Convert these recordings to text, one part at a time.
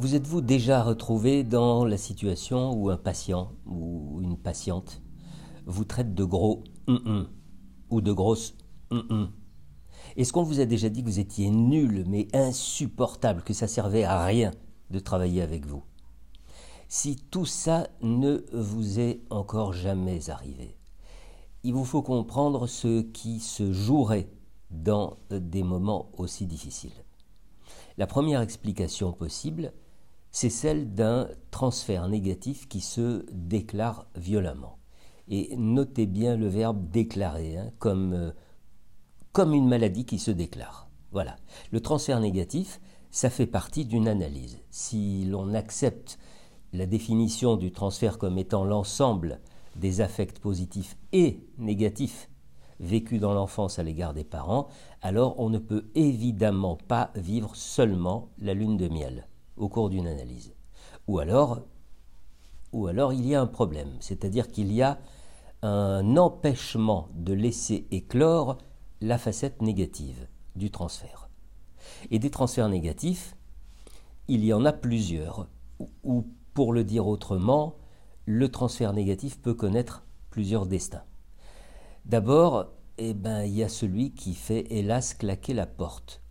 Vous êtes-vous déjà retrouvé dans la situation où un patient ou une patiente vous traite de gros ou de grosse Est-ce qu'on vous a déjà dit que vous étiez nul mais insupportable, que ça servait à rien de travailler avec vous? Si tout ça ne vous est encore jamais arrivé, il vous faut comprendre ce qui se jouerait dans des moments aussi difficiles. La première explication possible, c'est celle d'un transfert négatif qui se déclare violemment. Et notez bien le verbe déclarer, hein, comme, euh, comme une maladie qui se déclare. Voilà. Le transfert négatif, ça fait partie d'une analyse. Si l'on accepte la définition du transfert comme étant l'ensemble des affects positifs et négatifs vécus dans l'enfance à l'égard des parents, alors on ne peut évidemment pas vivre seulement la lune de miel au cours d'une analyse. Ou alors, il y a un problème, c'est-à-dire qu'il y a un empêchement de laisser éclore la facette négative du transfert. Et des transferts négatifs, il y en a plusieurs, ou pour le dire autrement, le transfert négatif peut connaître plusieurs destins. D'abord, eh ben, il y a celui qui fait hélas claquer la porte,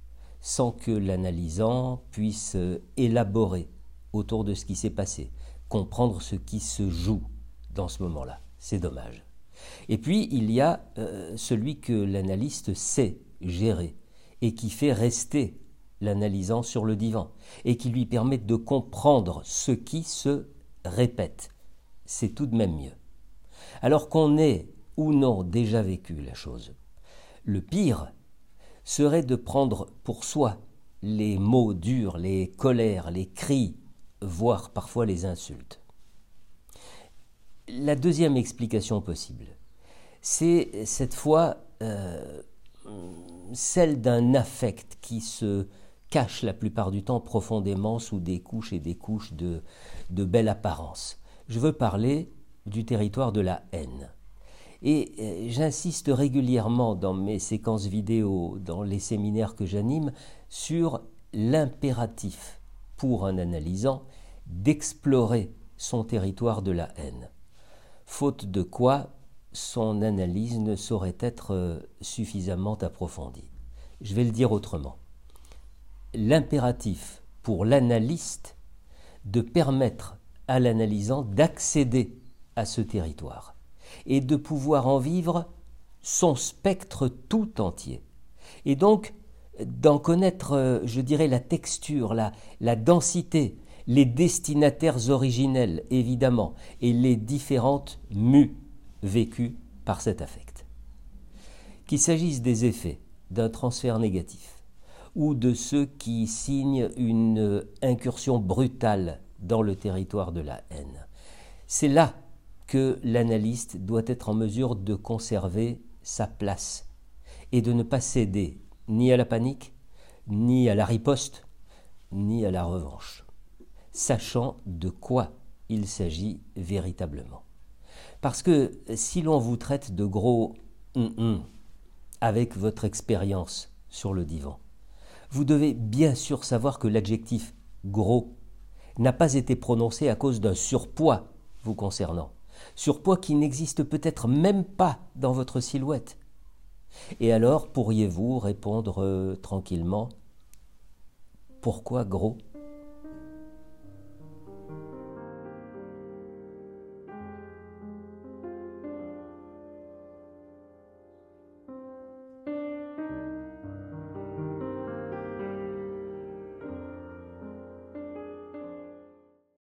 sans que l'analysant puisse euh, élaborer autour de ce qui s'est passé, comprendre ce qui se joue dans ce moment-là. C'est dommage. Et puis, il y a euh, celui que l'analyste sait gérer et qui fait rester l'analysant sur le divan et qui lui permet de comprendre ce qui se répète. C'est tout de même mieux. Alors qu'on ait ou non déjà vécu la chose. Le pire serait de prendre pour soi les mots durs, les colères, les cris, voire parfois les insultes. La deuxième explication possible, c'est cette fois euh, celle d'un affect qui se cache la plupart du temps profondément sous des couches et des couches de, de belle apparence. Je veux parler du territoire de la haine. Et euh, j'insiste régulièrement dans mes séquences vidéo, dans les séminaires que j'anime, sur l'impératif pour un analysant d'explorer son territoire de la haine. Faute de quoi, son analyse ne saurait être euh, suffisamment approfondie. Je vais le dire autrement. L'impératif pour l'analyste de permettre à l'analysant d'accéder à ce territoire et de pouvoir en vivre son spectre tout entier. Et donc d'en connaître, euh, je dirais, la texture, la, la densité, les destinataires originels, évidemment, et les différentes mues vécues par cet affect. Qu'il s'agisse des effets d'un transfert négatif, ou de ceux qui signent une incursion brutale dans le territoire de la haine. C'est là que l'analyste doit être en mesure de conserver sa place et de ne pas céder ni à la panique, ni à la riposte, ni à la revanche, sachant de quoi il s'agit véritablement. Parce que si l'on vous traite de gros hum, hum avec votre expérience sur le divan, vous devez bien sûr savoir que l'adjectif gros n'a pas été prononcé à cause d'un surpoids vous concernant, surpoids qui n'existe peut-être même pas dans votre silhouette. Et alors pourriez-vous répondre euh, tranquillement Pourquoi gros?